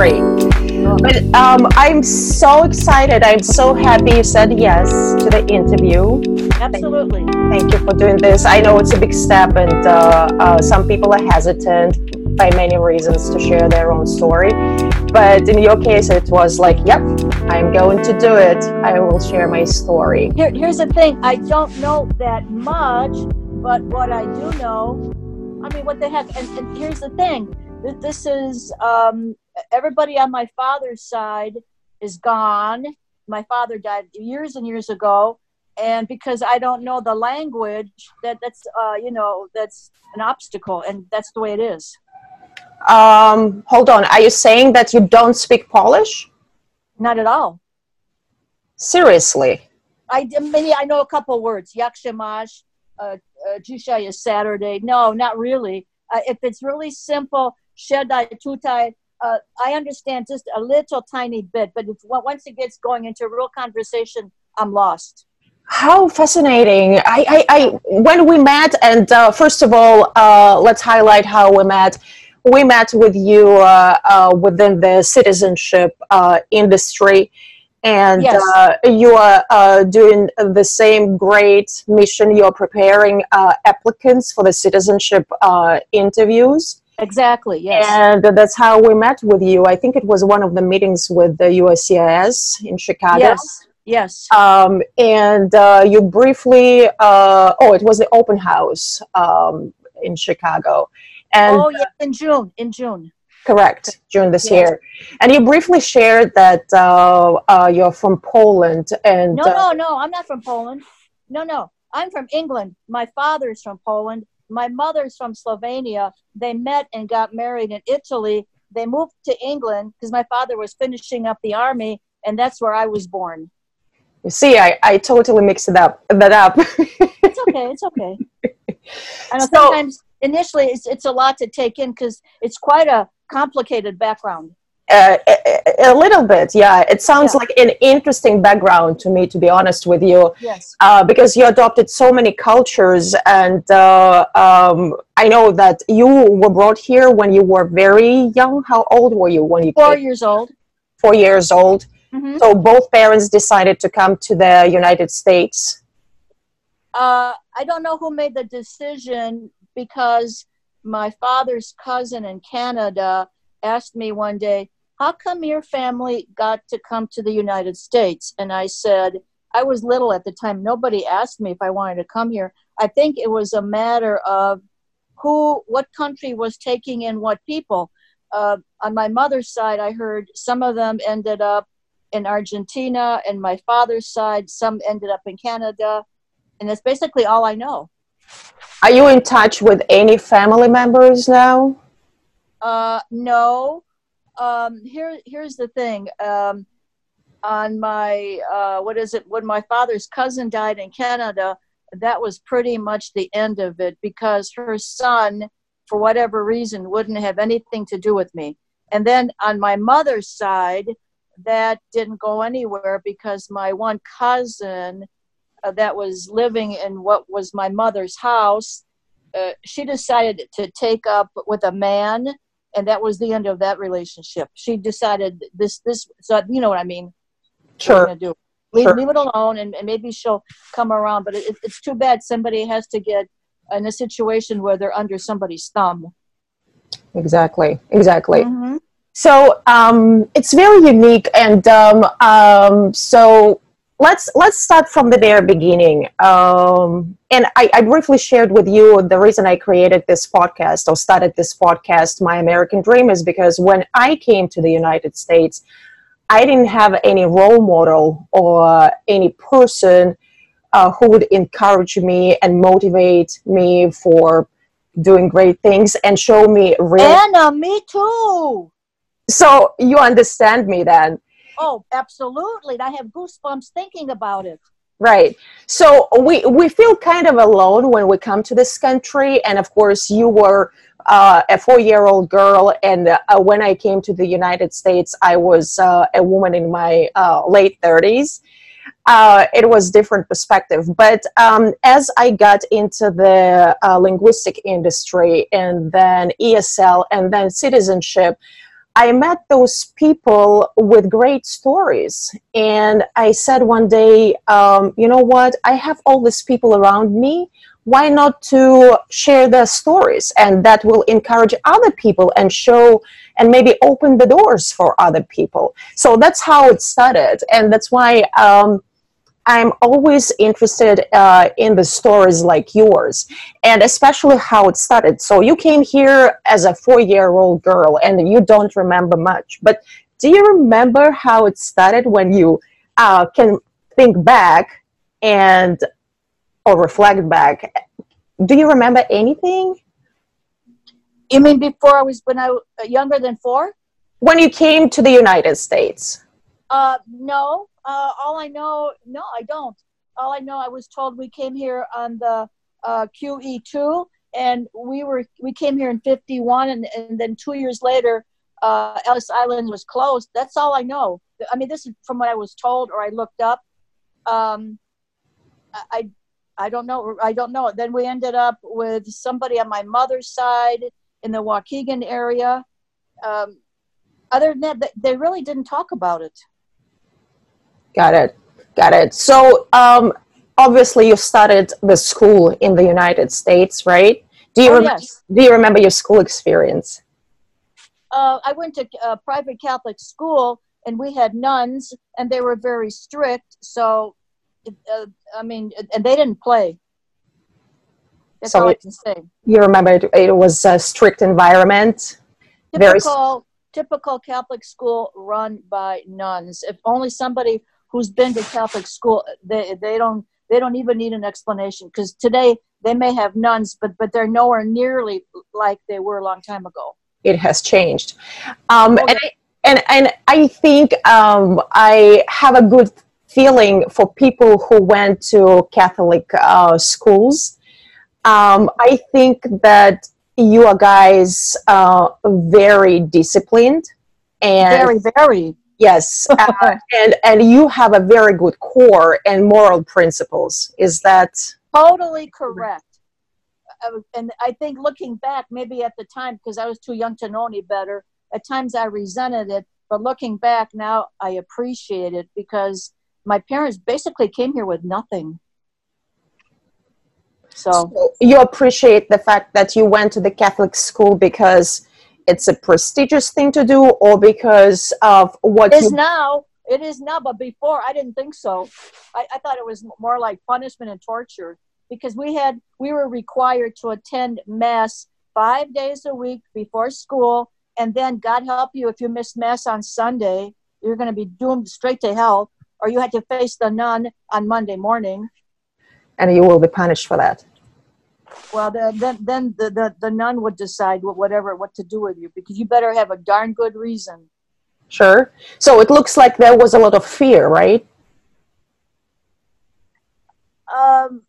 great. But um, I'm so excited. I'm so happy you said yes to the interview. Absolutely. Thank you for doing this. I know it's a big step, and uh, uh, some people are hesitant by many reasons to share their own story. But in your case, it was like, yep, I'm going to do it. I will share my story. Here, here's the thing I don't know that much, but what I do know, I mean, what the heck? And, and here's the thing this is um, everybody on my father's side is gone. My father died years and years ago. And because I don't know the language, that that's uh, you know that's an obstacle, and that's the way it is. Um, hold on. Are you saying that you don't speak Polish? Not at all. Seriously? I maybe I know a couple words. Się? Uh, uh, is Saturday. No, not really. Uh, if it's really simple, siadaj tutaj. Uh, I understand just a little tiny bit, but if once it gets going into real conversation, I'm lost. How fascinating! I, I, I when we met, and uh, first of all, uh, let's highlight how we met. We met with you uh, uh, within the citizenship uh, industry, and Yes. uh, you are uh, doing the same great mission. You're preparing uh, applicants for the citizenship uh, interviews. Exactly. Yes. And that's how we met with you. I think it was one of the meetings with the USCIS in Chicago. yes. Yes. Um, and uh, you briefly, uh, oh, it was the open house um, in Chicago. And oh, yes. In June. In June. correct, June this Yes. year. And you briefly shared that uh, uh, you're from Poland. And No, uh, no, no. I'm not from Poland. No, no. I'm from England. My father is from Poland. My mother's from Slovenia. They met and got married in Italy. They moved to England because my father was finishing up the army, and that's where I was born. you see, I, I totally mixed it up, that up. It's okay. It's okay. I know So- sometimes initially it's, it's a lot to take in because it's quite a complicated background. Uh, a, a little bit, yeah. It sounds Yeah. like an interesting background to me, to be honest with you. Yes. uh, because you adopted so many cultures and uh, um, i know that you were brought here when you were very young how old were you when you Four came? years old. four years old hmm so both parents decided to come to the united states Uh, I don't know who made the decision because my father's cousin in Canada asked me one day, How come your family got to come to the United States? And I said, I was little at the time. Nobody asked me if I wanted to come here. I think it was a matter of who, what country was taking in what people. Uh, on my mother's side, I heard some of them ended up in Argentina, and my father's side, some ended up in Canada and that's basically all I know. are you in touch with any family members now Uh, no. Um, here, here's the thing. Um, on my, uh, what is it? When my father's cousin died in Canada, that was pretty much the end of it because her son, for whatever reason, wouldn't have anything to do with me. And then on my mother's side, that didn't go anywhere because my one cousin uh, that was living in what was my mother's house, uh, she decided to take up with a man and that was the end of that relationship. She decided this this so you know what I mean. What are you sure do? Leave, Sure. leave it alone, and, and maybe she'll come around. But it, it's too bad somebody has to get in a situation where they're under somebody's thumb. exactly exactly Mhm. so um, it's very unique and um, um, so let's let's start from the very beginning um, and I, I briefly shared with you the reason i created this podcast or started this podcast my american dream is because when i came to the united states i didn't have any role model or any person uh, who would encourage me and motivate me for doing great things and show me real Anna, me too. so you understand me then Oh, absolutely. I have goosebumps thinking about it. right. So we we feel kind of alone when we come to this country. And of course you were uh, a four year old girl. And uh, when i came to the united states i was uh, a woman in my uh, late 30s uh, it was different perspective. But um, as i got into the uh, linguistic industry and then esl and then citizenship I met those people with great stories. And I said one day, um, you know what? I have all these people around me. Why not to share their stories? And that will encourage other people and show and maybe open the doors for other people. So that's how it started. And that's why um, I'm always interested uh, in the stories like yours, and especially how it started. So you came here as a four-year-old girl, and you don't remember much. But do you remember how it started when you uh, can think back and or reflect back? Do you remember anything? You mean before I was when I was younger than four? When you came to the United States? Uh, no, uh, all I know, no, I don't. All I know, I was told we came here on the uh, QE2, and we were we came here in '51, and, and then two years later, uh, Ellis Island was closed. That's all I know. I mean, this is from what I was told or I looked up. Um, I, I don't know. I don't know. Then we ended up with somebody on my mother's side in the Waukegan area. Um, other than that, they really didn't talk about it. Got it. Got it. So, um, obviously, you started the school in the United States, right? Do you Oh, rem- yes. do you remember your school experience? uh, I went to a private Catholic school, and we had nuns, and they were very strict. So, uh, I mean, and they didn't play. That's So all I can say. You remember it, it was a strict environment. Very Typical, typical Catholic school run by nuns. If only somebody who's been to Catholic school, they they don't they don't even need an explanation because today they may have nuns, but but they're nowhere nearly like they were a long time ago. It has changed, um, Oh, and, I, and and I think um, I have a good feeling for people who went to Catholic uh, schools. Um, I think that you are guys uh, very disciplined and Very, very. Yes, uh, and and you have a very good core and moral principles. Is that totally correct. I and i think looking back maybe at the time because i was too young to know any better at times i resented it but looking back now i appreciate it because my parents basically came here with nothing. So you appreciate the fact that you went to the Catholic school because it's a prestigious thing to do, or because of what it is you? now it is now but before i didn't think so I, I thought it was more like punishment and torture because we had we were required to attend mass five days a week before school and then god help you if you missed mass on sunday you're going to be doomed straight to hell or you had to face the nun on monday morning And you will be punished for that. Well the, then then the, the, the nun would decide what, whatever what to do with you because you better have a darn good reason Sure. So it looks like there was a lot of fear, right? um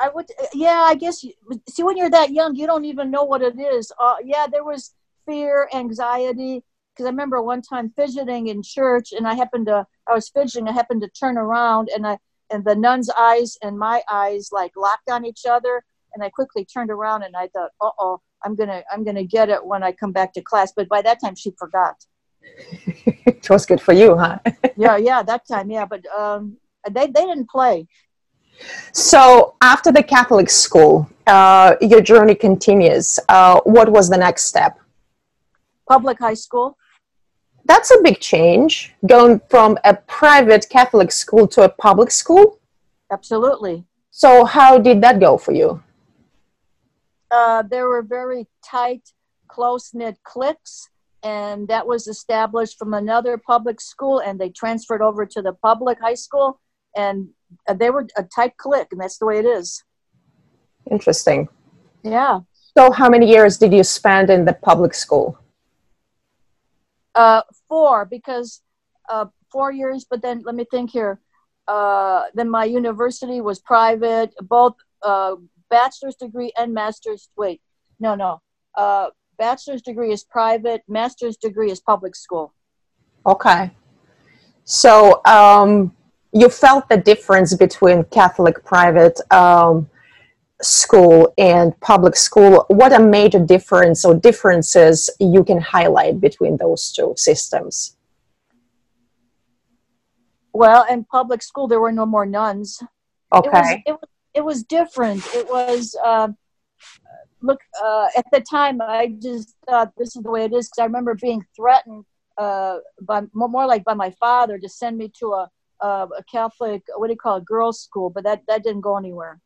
i would yeah i guess you, see when you're that young you don't even know what it is uh, yeah there was fear anxiety because i remember one time fidgeting in church and i happened to i was fidgeting i happened to turn around and i and the nun's eyes and my eyes like locked on each other and i quickly turned around and i thought uh-oh i'm gonna i'm gonna get it when i come back to class but by that time she forgot it was good for you, huh? yeah yeah that time yeah but um they, they didn't play So after the Catholic school, uh, your journey continues. Uh, what was the next step? public high school That's a big change, going from a private Catholic school to a public school. absolutely So how did that go for you? uh, there were very tight, close knit cliques, and that was established from another public school, and they transferred over to the public high school, and uh, they were a tight clique, and that's the way it is. Interesting. Yeah. So how many years did you spend in the public school? Uh, four, because uh, four years, but then let me think here. Uh, then my university was private, both uh, bachelor's degree and master's. Wait, no, no. Uh, bachelor's degree is private, master's degree is public school. Okay. So um, you felt the difference between Catholic private um, school and public school, what a major difference or differences you can highlight between those two systems? Well, in public school, there were no more nuns. Okay. It was, it was, it was different. It was, uh, look, uh, at the time, I just thought this is the way it is because I remember being threatened uh, by more like by my father to send me to a, a, a Catholic, what do you call it, girls' school, but that, that didn't go anywhere.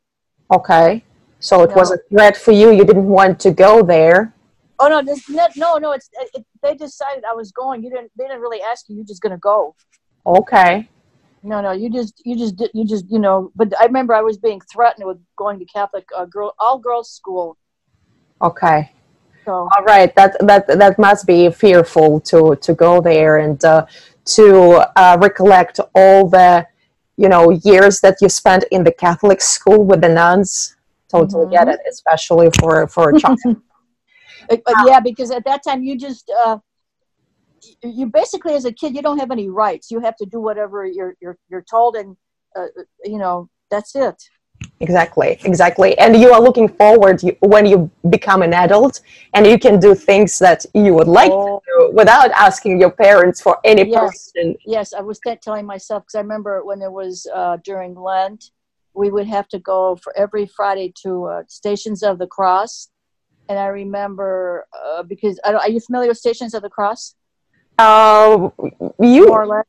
Okay. So it No. was a threat for you. You didn't want to go there. Oh no, this, no, no, it's it, they decided I was going. You didn't. They didn't really ask you. You're just gonna go. Okay. No, no, you just, you just, did- you just, you know. But I remember I was being threatened with going to Catholic uh, girl, all girls school. Okay. So All right. That that that must be fearful to to go there and uh, to uh, recollect all the you know years that you spent in the Catholic school with the nuns. Totally get Mhm. it, especially for for a child. Uh, uh, yeah, because at that time you just, uh, you, you basically as a kid you don't have any rights. You have to do whatever you're you're you're told, and uh, you know that's it. Exactly, exactly. And you are looking forward you, when you become an adult and you can do things that you would like Oh. to do without asking your parents for any Yes. permission. Yes, I was t- telling myself because I remember when it was uh, during Lent, we would have to go for every Friday to uh, Stations of the Cross, and I remember uh, because I don't, are you familiar with Stations of the Cross? Uh, you, More or less.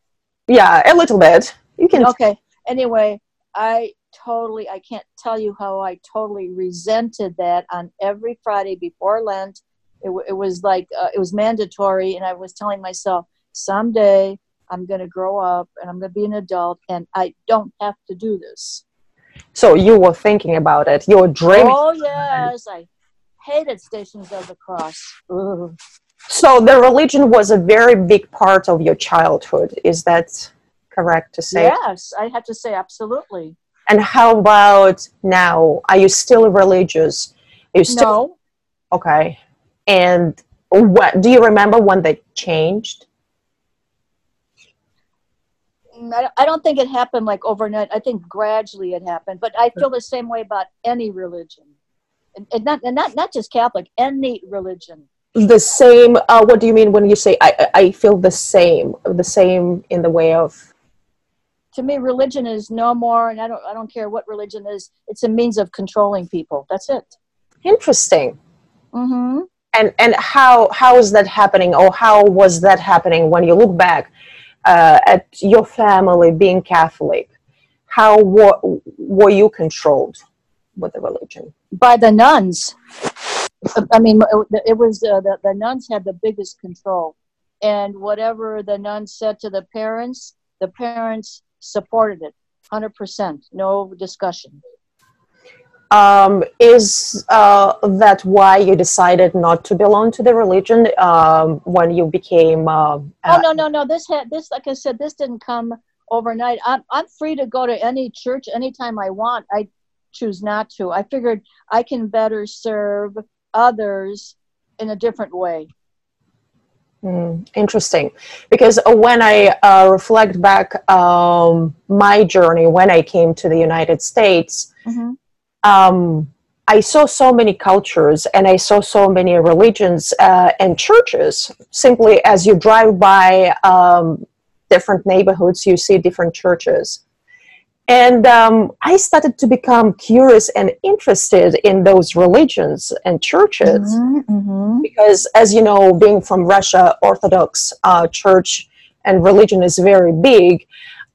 yeah, a little bit. You can. Okay. Anyway, I totally I can't tell you how I totally resented that on every Friday before Lent. It, w- it was like uh, it was mandatory, and I was telling myself someday I'm going to grow up and I'm going to be an adult, and I don't have to do this. So you were thinking about it. You were dreaming. Oh yes, I hated Stations of the Cross. Ugh. So the religion was a very big part of your childhood. Is that correct to say? Yes, I have to say absolutely. And how about now? Are you still religious? Are you still No, Okay. And what do you remember when they changed? I don't think it happened like overnight. I think gradually it happened. But I feel the same way about any religion, and, and not and not not just Catholic, any religion. The same. Uh, what do you mean when you say I I feel the same? The same in the way of. To me, religion is no more, and I don't I don't care what religion is. It's a means of controlling people. That's it. Interesting. Mm-hmm. And and how how is that happening, or how was that happening when you look back uh, at your family being Catholic? How were, were you controlled with the religion? By the nuns. I mean, it was uh, the the nuns had the biggest control, and whatever the nuns said to the parents, the parents supported it, hundred percent, no discussion. Um, is uh, that why you decided not to belong to the religion um, when you became? Uh, Oh no, no, no. This had this, like I said, this didn't come overnight. I'm I'm free to go to any church anytime I want. I choose not to. I figured I can better serve others in a different way. Mm, interesting, because uh, when I uh, reflect back um, my journey when I came to the United States, Mm-hmm. um, I saw so many cultures and I saw so many religions uh, and churches. Simply as you drive by um, different neighborhoods, you see different churches. And um, I started to become curious and interested in those religions and churches Mm-hmm. because as you know being from russia orthodox uh, church and religion is very big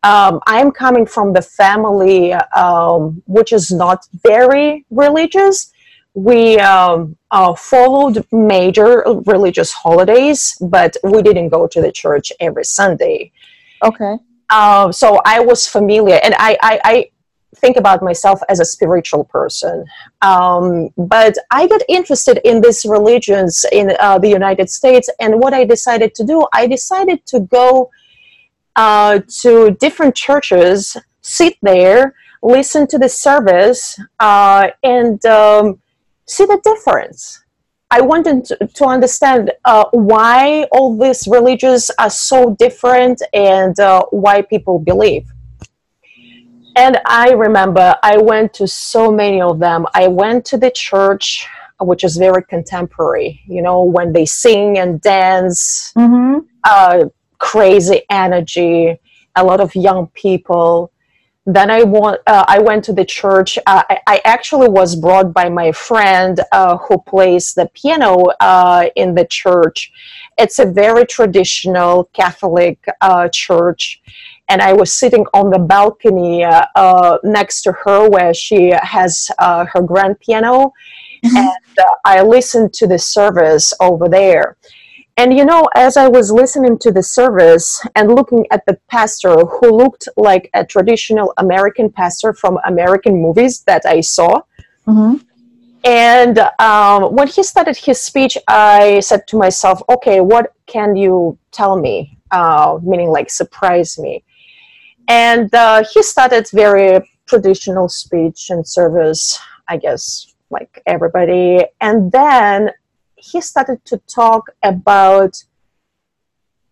um, i'm coming from the family um, which is not very religious we um, uh, followed major religious holidays but we didn't go to the church every sunday Okay. Uh, so I was familiar, and I, I, I think about myself as a spiritual person. Um, but I got interested in these religions in uh, the United States, and what I decided to do, I decided to go uh, to different churches, sit there, listen to the service, uh, and um, see the difference. I wanted to, to understand uh, why all these religions are so different and uh, why people believe. And I remember I went to so many of them. I went to the church, which is very contemporary, you know, when they sing and dance, Mm-hmm. uh, crazy energy, a lot of young people. Then I, want, uh, I went to the church. Uh, I, I actually was brought by my friend uh, who plays the piano uh, in the church. It's a very traditional Catholic uh, church. And I was sitting on the balcony uh, next to her where she has uh, her grand piano. Mhm. And uh, I listened to the service over there. And you know, as I was listening to the service and looking at the pastor who looked like a traditional American pastor from American movies that I saw, Mm-hmm. and um, when he started his speech, I said to myself, okay, what can you tell me? Uh, meaning, like, surprise me. And uh, he started very traditional speech and service, I guess, like everybody. And then he started to talk about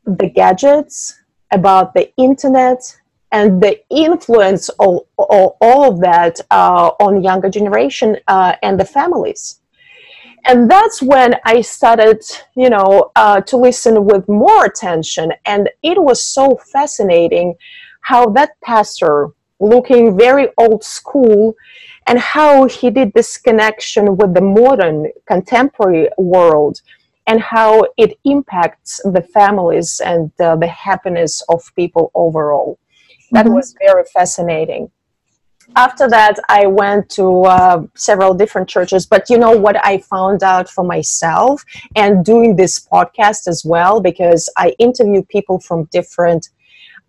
the gadgets, about the internet, and the influence of, of all of that uh, on younger generation uh, and the families. And that's when i started you know uh, to listen with more attention. And it was so fascinating how that pastor looking very old school and how he did this connection with the modern contemporary world and how it impacts the families and uh, the happiness of people overall. That Mhm. was very fascinating. After that i went to uh, several different churches but you know what i found out for myself and doing this podcast as well because i interview people from different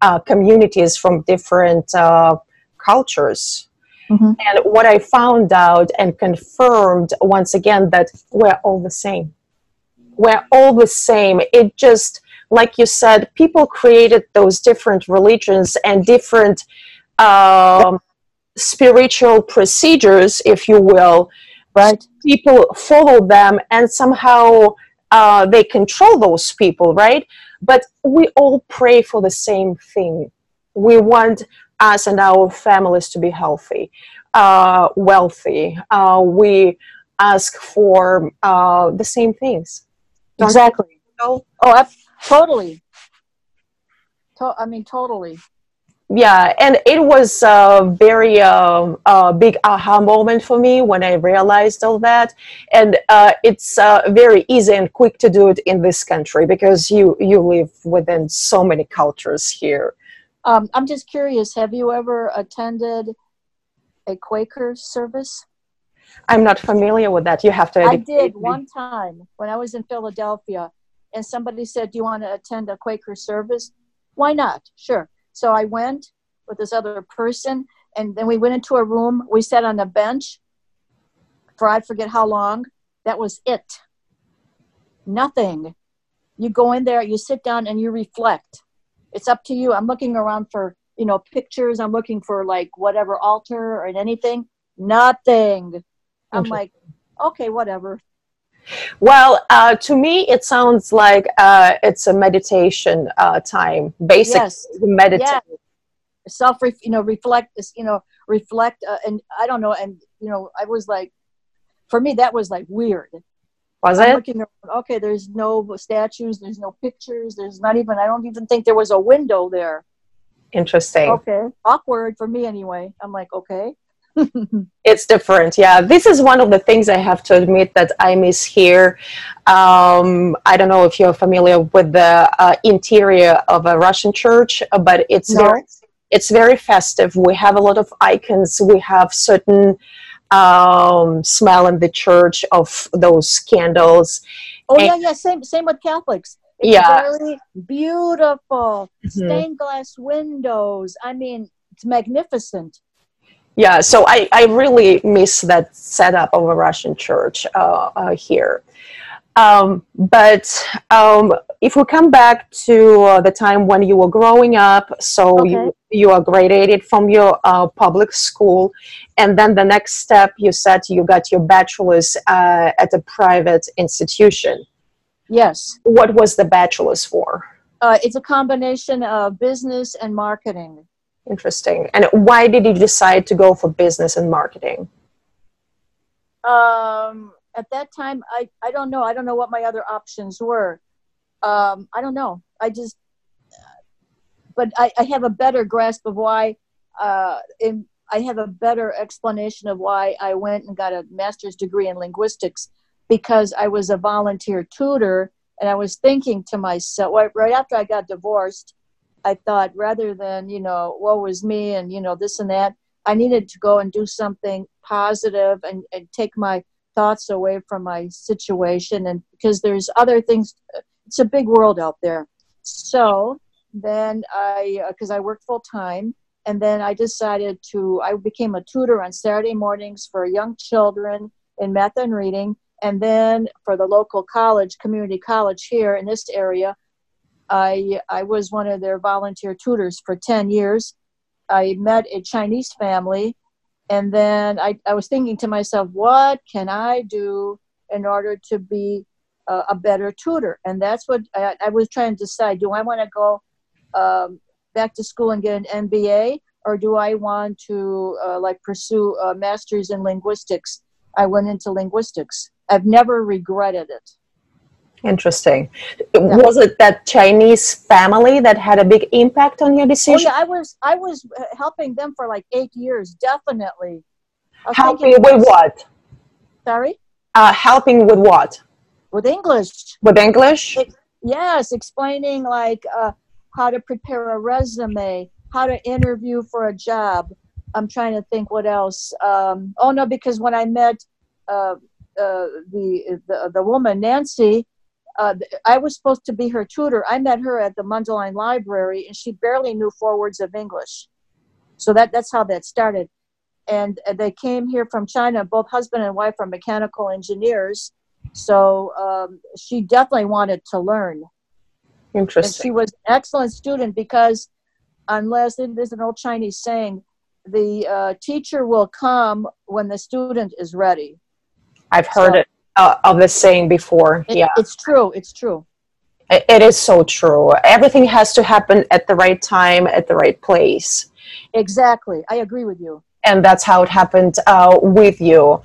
uh, communities from different uh, cultures Mhm. and what i found out and confirmed once again that we're all the same we're all the same it just like you said people created those different religions and different um, spiritual procedures, if you will, Right. people follow them and somehow uh, they control those people, right? But we all pray for the same thing. We want us and our families to be healthy, uh, wealthy. Uh, we ask for uh, the same things. Don't Exactly. Oh, ab- totally. To- I mean, totally. yeah and it was a very uh, uh, big aha moment for me when i realized all that and uh, it's uh, very easy and quick to do it in this country because you you live within so many cultures here Um, I'm just curious. Have you ever attended a Quaker service? i'm not familiar with that you have to I did one time when I was in Philadelphia, and somebody said, "Do you want to attend a Quaker service?" Why not? Sure. So I went with this other person, and then we went into a room. We sat on a bench for I forget how long. That was it. Nothing. You go in there, you sit down, and you reflect. It's up to you. I'm looking around for you know pictures. I'm looking for like whatever altar or anything. Nothing. I'm like, okay, whatever. well uh, to me it sounds like uh, it's a meditation uh, time basically Yes. meditate Yeah. self you know reflect you know reflect uh, and i don't know and you know i was like for me that was like weird was i'm it? looking around. Okay there's no statues there's no pictures there's not even i don't even think there was a window there. Interesting. Okay awkward for me anyway. I'm like okay. It's different yeah. This is one of the things i have to admit that i miss here. Um, i don't know if you're familiar with the uh, interior of a russian church but it's No. very it's very festive. We have a lot of icons. We have certain um, smell in the church of those candles oh And- yeah yeah same same with catholics it's Yeah. very beautiful Mhm. stained glass windows i mean it's magnificent yeah so i, I really miss that setup of a russian church uh, uh, here um, but um, if we come back to uh, the time when you were growing up so Okay. you are graduated from your uh, public school and then the next step you said you got your bachelor's uh, at a private institution yes what was the bachelor's for uh, it's a combination of business and marketing Interesting. And why did you decide to go for business and marketing? Um, at that time, I, I don't know. I don't know what my other options were. Um, I don't know. I just, but I, I have a better grasp of why, uh, in, I have a better explanation of why I went and got a master's degree in linguistics because I was a volunteer tutor and I was thinking to myself, right, after I got divorced, I thought rather than, you know, woe was me and, you know, this and that, I needed to go and do something positive and, and take my thoughts away from my situation. And because there's other things, it's a big world out there. So then I, because uh, I worked full time, and then I decided to, I became a tutor on Saturday mornings for young children in math and reading. And then for the local college, community college here in this area, I, I was one of their volunteer tutors for 10 years. I met a Chinese family, and then I, I was thinking to myself, what can I do in order to be a, a better tutor? And that's what I, I, was trying to decide. Do I want to go um, back to school and get an MBA, or do I want to uh, like pursue a master's in linguistics? I went into linguistics. I've never regretted it. Interesting. Yeah. Was it that Chinese family that had a big impact on your decision? Oh, yeah, I was I was uh, helping them for like eight years, definitely. Helping with what? Sorry. Uh, helping with what? With English. With English. It, yes, explaining like uh, how to prepare a resume, how to interview for a job. I'm trying to think what else. Um, oh no, because when I met uh, uh, the, the the woman Nancy, uh, I was supposed to be her tutor. I met her at the Mundelein Library, and she barely knew four words of English. So that that's how that started. And they came here from China. Both husband and wife are mechanical engineers. So um, she definitely wanted to learn. Interesting. And she was an excellent student because, unless there's an old Chinese saying, the uh, teacher will come when the student is ready. I've heard so, it uh, of the saying before. It, yeah, it's true. It's true. It, it is so true. Everything has to happen at the right time, at the right place. Exactly. I agree with you. And that's how it happened uh, with you.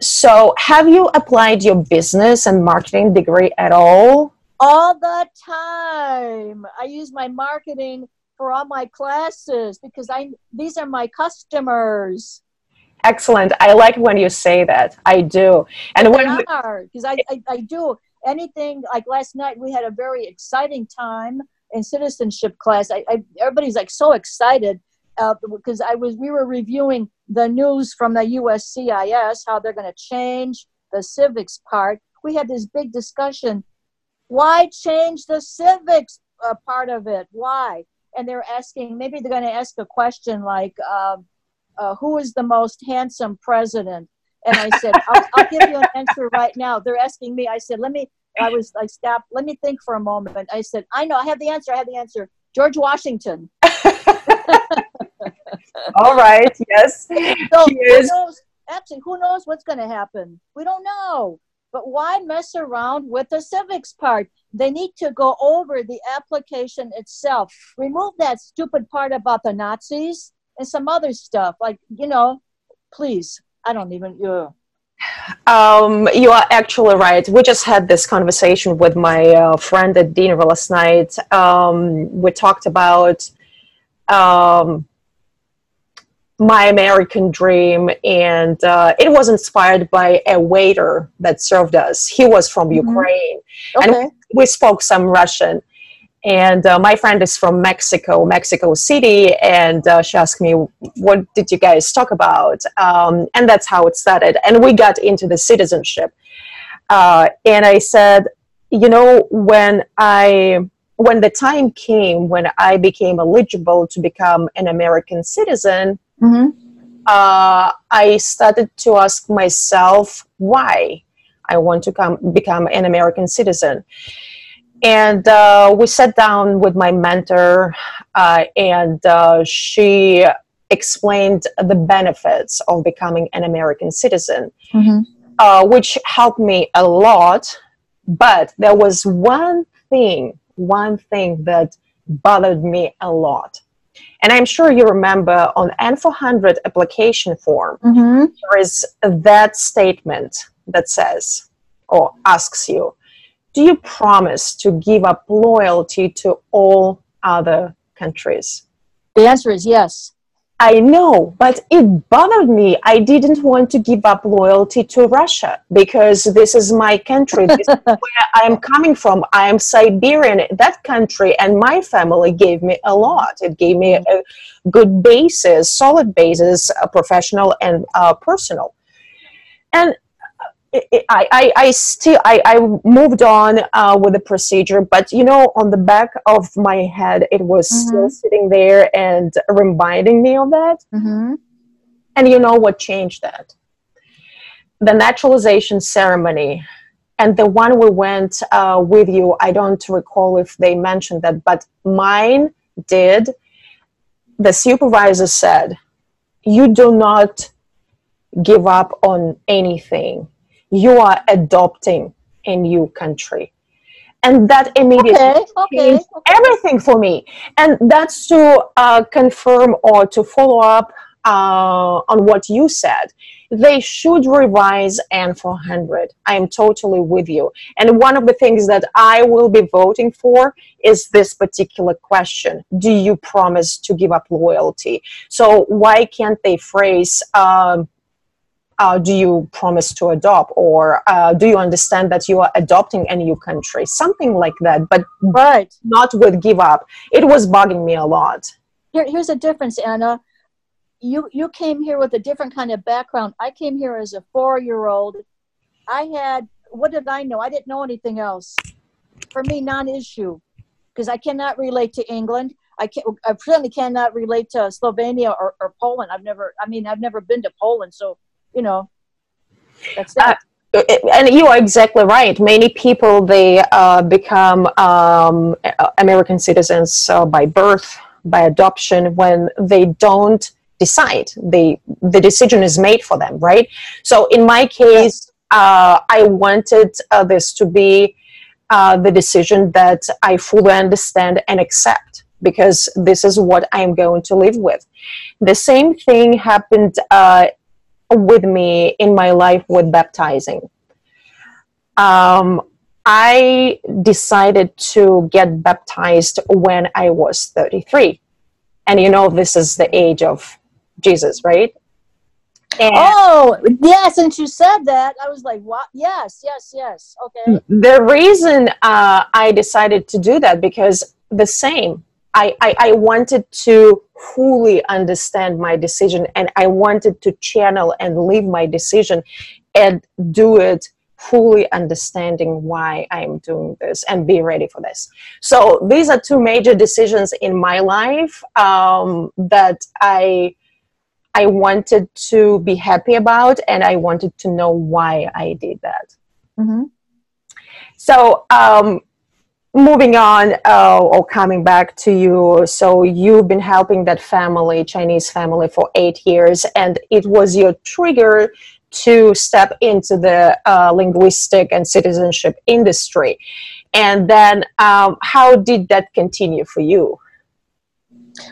So, have you applied your business and marketing degree at all? All the time. I use my marketing for all my classes because I these are my customers. Excellent. I like when you say that. I do. And when because I, I, I do anything like last night we had a very exciting time in citizenship class. I, I everybody's like so excited uh, because I was we were reviewing the news from the USCIS how they're going to change the civics part. We had this big discussion. Why change the civics uh, part of it? Why? And they're asking. Maybe they're going to ask a question like. Uh, uh, who is the most handsome president? And I said, I'll, I'll, give you an answer right now. They're asking me. I said, let me, I was like, stop, let me think for a moment. I said, I know, I have the answer. I have the answer. George Washington. All right, yes. So who knows, actually, who knows what's going to happen? We don't know. But why mess around with the civics part? They need to go over the application itself. Remove that stupid part about the Nazis and some other stuff. Like, you know, please, I don't even, you. Um, you are actually right. We just had this conversation with my uh, friend at dinner last night. Um, we talked about um, my American dream, and uh, it was inspired by a waiter that served us. He was from mm-hmm. Ukraine, okay. and we spoke some Russian and uh, my friend is from Mexico, Mexico City, and uh, she asked me, "What did you guys talk about?" Um, and that's how it started. And we got into the citizenship. Uh, and I said, "You know, when I when the time came when I became eligible to become an American citizen." Mm-hmm. Uh, I started to ask myself why I want to come become an American citizen and uh, we sat down with my mentor uh, and uh, she explained the benefits of becoming an american citizen mm-hmm. Uh, which helped me a lot but there was one thing one thing that bothered me a lot And I'm sure you remember on N400 application form, Mm-hmm. there is that statement that says or asks you, do you promise to give up loyalty to all other countries? The answer is yes. I know, but it bothered me. I didn't want to give up loyalty to Russia because this is my country. This is where I'm coming from. I am Siberian. That country and my family gave me a lot. It gave me a good basis, solid basis, uh, professional and uh, personal. And I, I, I still I, I moved on uh, with the procedure, but you know, on the back of my head, it was still Mhm. sitting there and reminding me of that. Mm-hmm. And you know what changed that? The naturalization ceremony. And the one we went uh, with you, I don't recall if they mentioned that, but mine did. The supervisor said, You do not give up on anything. You are adopting a new country. And that immediately Okay. Okay. changed everything for me. And that's to uh, confirm or to follow up uh, on what you said. They should revise N400. I am totally with you. And one of the things that I will be voting for is this particular question Do you promise to give up loyalty? So, why can't they phrase, um, uh, do you promise to adopt or uh, do you understand that you are adopting a new country something like that but Right. not with give up it was bugging me a lot Here, here's the difference, Anna. You you came here with a different kind of background. I came here as a four year old. I had what did I know? I didn't know anything else. For me, non-issue, because I cannot relate to England. I can't. I certainly cannot relate to Slovenia or, or Poland. I've never. I mean, I've never been to Poland, so you know. That's that. and you are exactly right many people they uh, become um, american citizens uh, by birth by adoption when they don't decide they the decision is made for them right so in my case uh, i wanted uh, this to be uh, the decision that i fully understand and accept because this is what i'm going to live with the same thing happened uh, with me in my life with baptizing. Um, I decided to get baptized when I was 33. And you know, this is the age of Jesus, right? And Oh yeah, since you said that, I was like, "What? Yes, yes, yes." Okay. the reason uh, I decided to do that because the same. I, I, I wanted to fully understand my decision and I wanted to channel and live my decision and do it fully understanding why I'm doing this and be ready for this. So these are two major decisions in my life um, that I I wanted to be happy about and I wanted to know why I did that. Mm-hmm. So, um, moving on uh, or coming back to you, so you've been helping that family, Chinese family, for eight years, and it was your trigger to step into the uh, linguistic and citizenship industry. And then, um, how did that continue for you?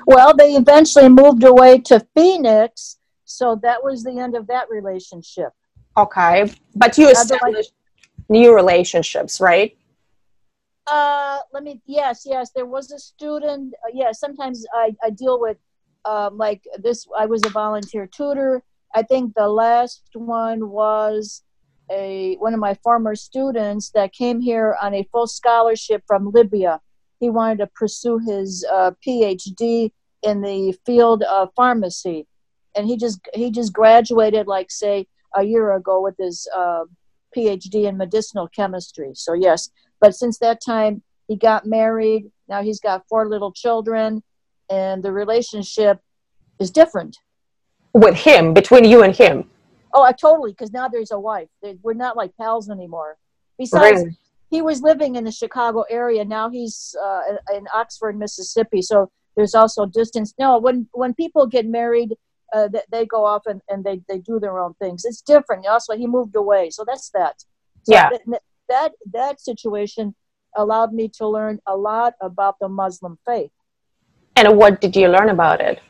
Well, they eventually moved away to Phoenix, so that was the end of that relationship. Okay, but you established new relationships, right? Uh, let me. Yes, yes. There was a student. Uh, yeah, sometimes I, I deal with, um, like this. I was a volunteer tutor. I think the last one was a one of my former students that came here on a full scholarship from Libya. He wanted to pursue his uh, PhD in the field of pharmacy, and he just he just graduated like say a year ago with his uh, PhD in medicinal chemistry. So yes, but since that time he got married. Now he's got four little children, and the relationship is different. With him, between you and him. Oh, I totally because now there's a wife. They- We're not like pals anymore. Besides, Really? he was living in the Chicago area. Now he's uh, in Oxford, Mississippi. So there's also distance. No, when when people get married, uh, they, they go off and, and they, they do their own things. It's different. Also, he moved away. So that's that. So Yeah. That, that that situation allowed me to learn a lot about the Muslim faith. And what did you learn about it?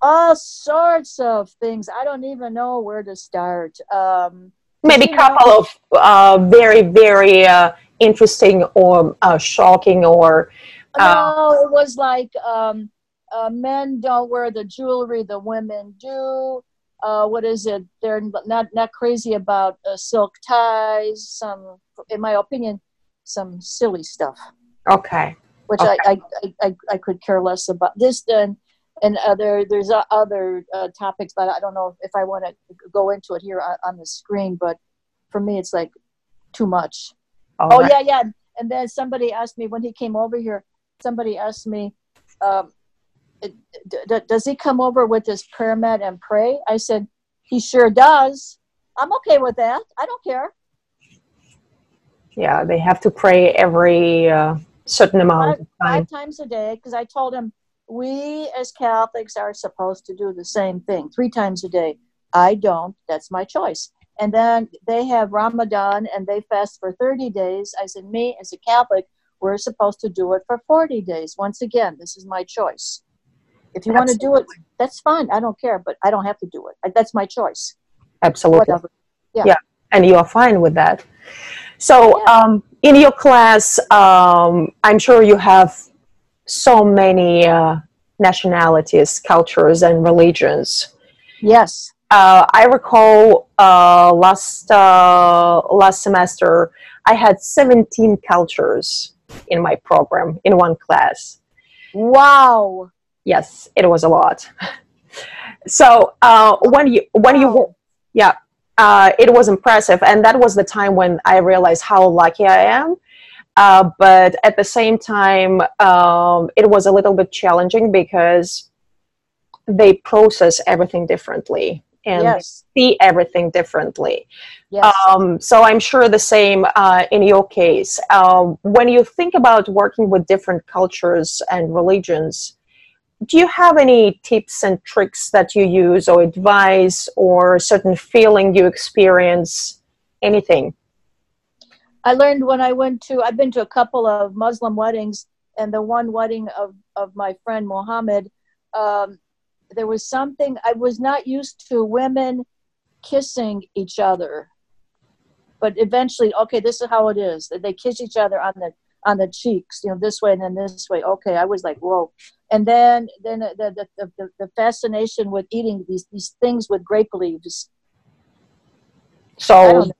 All sorts of things. I don't even know where to start. Um, Maybe a couple know, of uh, very, very uh, interesting or uh, shocking or. Uh, no, it was like um, uh, men don't wear the jewelry the women do. Uh, what is it? They're not not crazy about silk ties. Some, in my opinion, some silly stuff. Okay. Which okay. I, I, I, I could care less about. This then and other there's other uh, topics but i don't know if i want to go into it here on, on, the screen but for me it's like too much All oh right. yeah yeah and then somebody asked me when he came over here somebody asked me um, does he come over with his prayer mat and pray i said he sure does i'm okay with that i don't care yeah they have to pray every uh, certain amount five, of time. five times a day because i told him we as Catholics are supposed to do the same thing three times a day. I don't. That's my choice. And then they have Ramadan and they fast for 30 days. I said, me as a Catholic, we're supposed to do it for 40 days. Once again, this is my choice. If you want to do it, that's fine. I don't care, but I don't have to do it. That's my choice. Absolutely. Whatever. Yeah. yeah. And you are fine with that. So, yeah. um, in your class, um, I'm sure you have so many uh, nationalities, cultures, and religions. Yes. Uh, I recall uh, last uh, last semester I had 17 cultures in my program in one class. Wow. Yes, it was a lot. so uh, when you when you yeah, uh, it was impressive, and that was the time when I realized how lucky I am uh, but at the same time, um, it was a little bit challenging because they process everything differently and yes. see everything differently. Yes. Um, so I'm sure the same uh, in your case. Uh, when you think about working with different cultures and religions, do you have any tips and tricks that you use or advice or a certain feeling you experience? Anything? I learned when I went to, I've been to a couple of Muslim weddings, and the one wedding of, of my friend Mohammed, um, there was something, I was not used to women kissing each other. But eventually, okay, this is how it is. They kiss each other on the on the cheeks, you know, this way and then this way. Okay, I was like, whoa. And then then the the, the, the fascination with eating these these things with grape leaves. So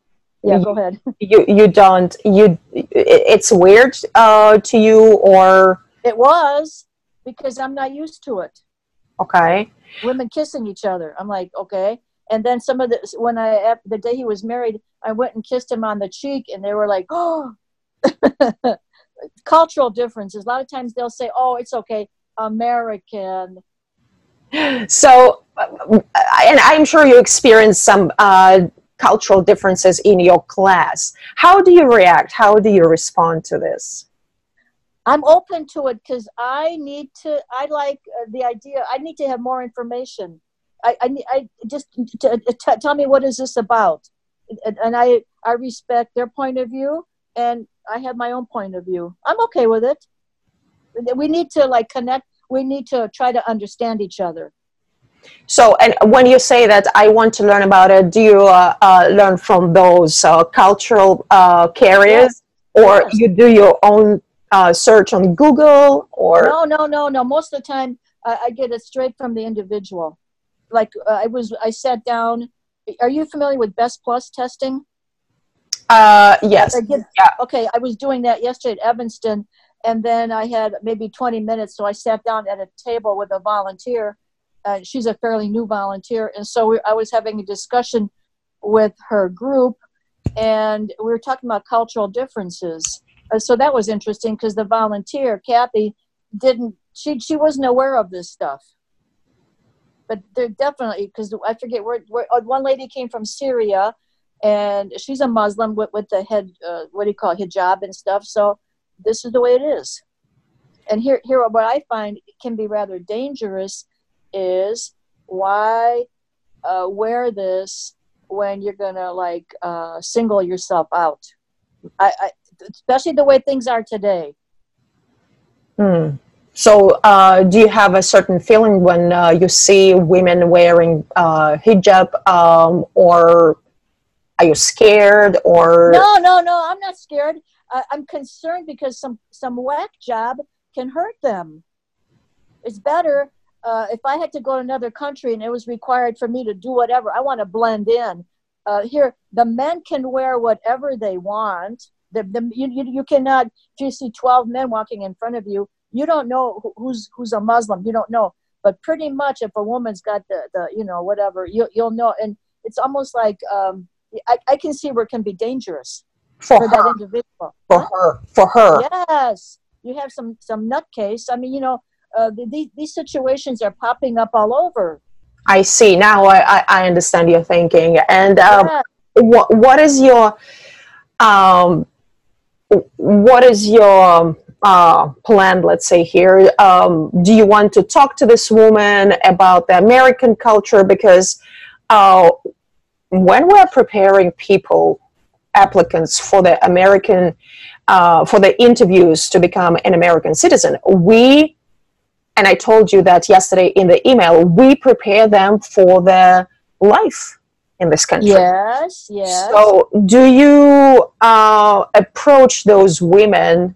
yeah go ahead. you you don't you it's weird uh to you or? It was because i'm not used to it. Okay. Women kissing each other. I'm like okay. And then some of the when i the day he was married i went and kissed him on the cheek and they were like oh cultural differences a lot of times they'll say oh it's okay american so uh, and i'm sure you experienced some uh cultural differences in your class. How do you react? How do you respond to this? I'm open to it because I need to. I like uh, the idea. I need to have more information. I, I, I just t- t- tell me what is this about, and, and I I respect their point of view, and I have my own point of view. I'm okay with it. We need to like connect. We need to try to understand each other. So, and when you say that I want to learn about it, do you uh, uh, learn from those uh, cultural uh, carriers, yes. or yes. you do your own uh, search on Google? Or no, no, no, no. Most of the time, I get it straight from the individual. Like uh, I was, I sat down. Are you familiar with Best Plus testing? Uh, yes. Get, yeah. Okay, I was doing that yesterday at Evanston, and then I had maybe 20 minutes, so I sat down at a table with a volunteer uh, she's a fairly new volunteer, and so we, I was having a discussion with her group, and we were talking about cultural differences. Uh, so that was interesting because the volunteer, Kathy, didn't she she wasn't aware of this stuff. But they're definitely because I forget where, where uh, one lady came from Syria, and she's a Muslim with with the head uh, what do you call it, hijab and stuff. So this is the way it is. And here here what I find can be rather dangerous is why uh, wear this when you're gonna like uh, single yourself out I, I, especially the way things are today hmm. So, uh, do you have a certain feeling when uh, you see women wearing uh, hijab, um, or are you scared? Or No, no, no. I'm not scared. I, I'm concerned because some some whack job can hurt them. It's better uh, if I had to go to another country and it was required for me to do whatever. I want to blend in. Uh, here, the men can wear whatever they want. The, the, you, you, you cannot. If you see 12 men walking in front of you, you don't know who's who's a Muslim. You don't know. But pretty much, if a woman's got the, the you know whatever, you, you'll know. And it's almost like um, I, I can see where it can be dangerous for for that individual. For Huh? her? For her? Yes, you have some some nutcase. I mean, you know, uh, the, these these situations are popping up all over. I see. Now I, I, I understand your thinking. And um, Yeah. what what is your um what is your uh, plan let's say here um, do you want to talk to this woman about the american culture because uh, when we're preparing people applicants for the american uh, for the interviews to become an american citizen we and i told you that yesterday in the email we prepare them for their life in this country Yes, yes. so, do you uh, approach those women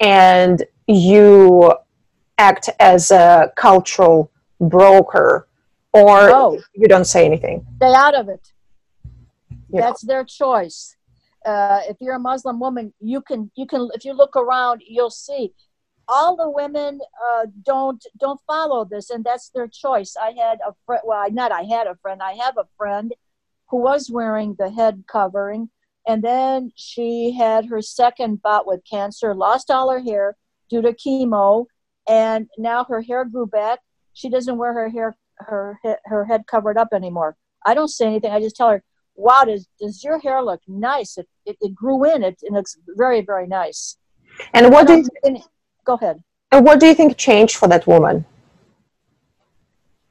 and you act as a cultural broker, or no, you don't say anything? stay out of it. You know? That's their choice. Uh, if you're a Muslim woman, you can you can if you look around, you'll see all the women uh, don't don't follow this, and that's their choice. I had a friend. Well, not I had a friend. I have a friend who was wearing the head covering, and then she had her second bout with cancer, lost all her hair due to chemo, and now her hair grew back. She doesn't wear her hair her her head covered up anymore. I don't say anything. I just tell her, "Wow, does does your hair look nice? It it, it grew in. It, it looks very very nice." And what do you, any- go ahead. and what do you think changed for that woman?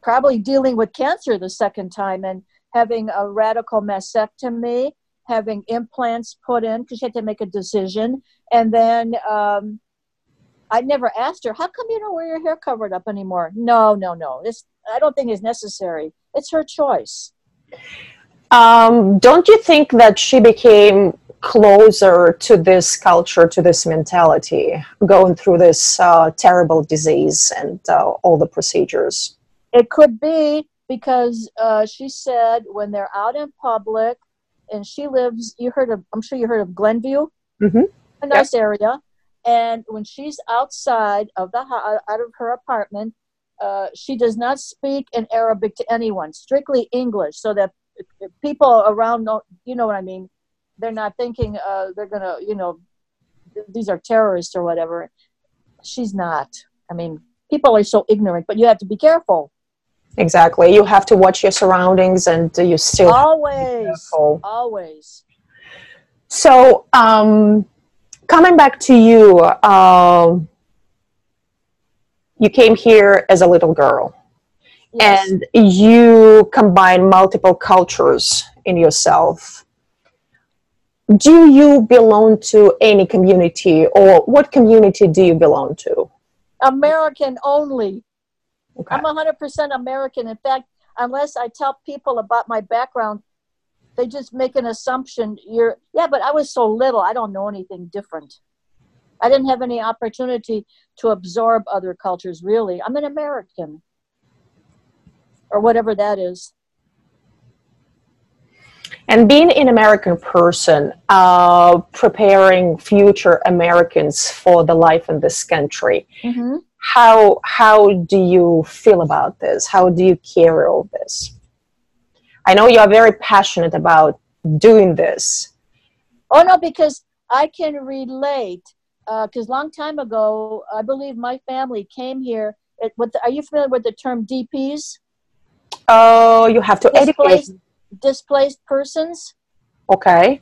Probably dealing with cancer the second time and having a radical mastectomy, having implants put in because she had to make a decision, and then. Um, I never asked her, how come you don't wear your hair covered up anymore? No, no, no. This I don't think is necessary. It's her choice. Um, don't you think that she became closer to this culture, to this mentality, going through this uh, terrible disease and uh, all the procedures? It could be because uh, she said when they're out in public, and she lives. You heard of? I'm sure you heard of Glenview, Mhm. a nice area. And when she's outside of the out of her apartment, uh, she does not speak in Arabic to anyone. Strictly English, so that people around know. You know what I mean? They're not thinking uh, they're gonna. You know, th- these are terrorists or whatever. She's not. I mean, people are so ignorant, but you have to be careful. Exactly. You have to watch your surroundings and uh, you still have to be Always, always. So, um, coming back to you, um, you came here as a little girl Yes. and you combine multiple cultures in yourself. Do you belong to any community or what community do you belong to? American only. Okay. I'm 100% American. In fact, unless I tell people about my background, they just make an assumption. You're, yeah, but I was so little, I don't know anything different. I didn't have any opportunity to absorb other cultures, really. I'm an American, or whatever that is. And being an American person, uh, preparing future Americans for the life in this country, hmm how how do you feel about this? How do you carry all this? I know you are very passionate about doing this. Oh no, because I can relate. Because long time ago, I believe my family came here. It, with the, are you familiar with the term DPs, Oh, you have to educate. displaced displaced persons? Okay.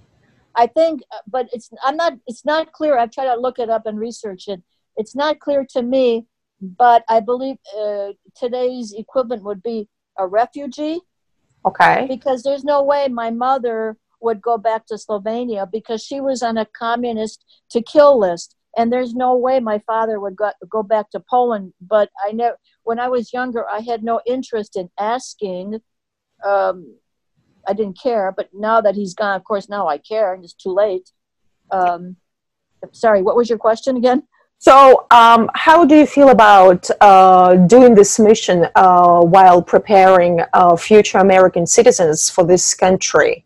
I think, uh, but it's I'm not. It's not clear. I've tried to look it up and research it. It's not clear to me, but I believe uh, today's equivalent would be a refugee Okay. because there's no way my mother would go back to Slovenia because she was on a communist to kill list. and there's no way my father would go, go back to Poland. But I know when I was younger, I had no interest in asking. Um, I didn't care, but now that he's gone, of course, now I care, and it's too late. Um, sorry, what was your question again? So, um, how do you feel about uh, doing this mission uh, while preparing uh, future American citizens for this country?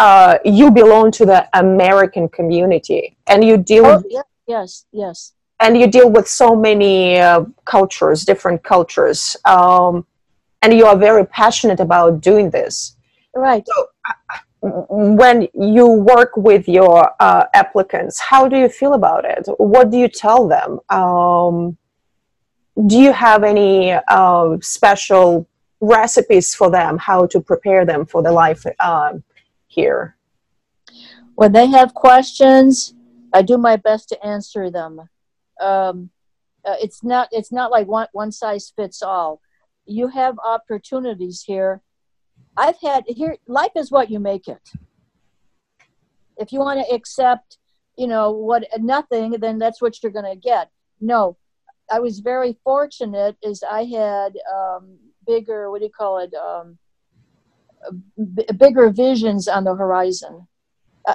Uh, you belong to the American community, and you deal. Oh, yeah, yes, yes. And you deal with so many uh, cultures, different cultures, um, and you are very passionate about doing this. Right. So, when you work with your uh, applicants, how do you feel about it? What do you tell them? Um, do you have any uh, special recipes for them, how to prepare them for the life uh, here? When they have questions, I do my best to answer them. Um, uh, it's not it's not like one one size fits all. You have opportunities here I've had here life is what you make it. If you want to accept, you know, what nothing, then that's what you're going to get. No, I was very fortunate Is I had um, bigger, what do you call it, um, b- bigger visions on the horizon.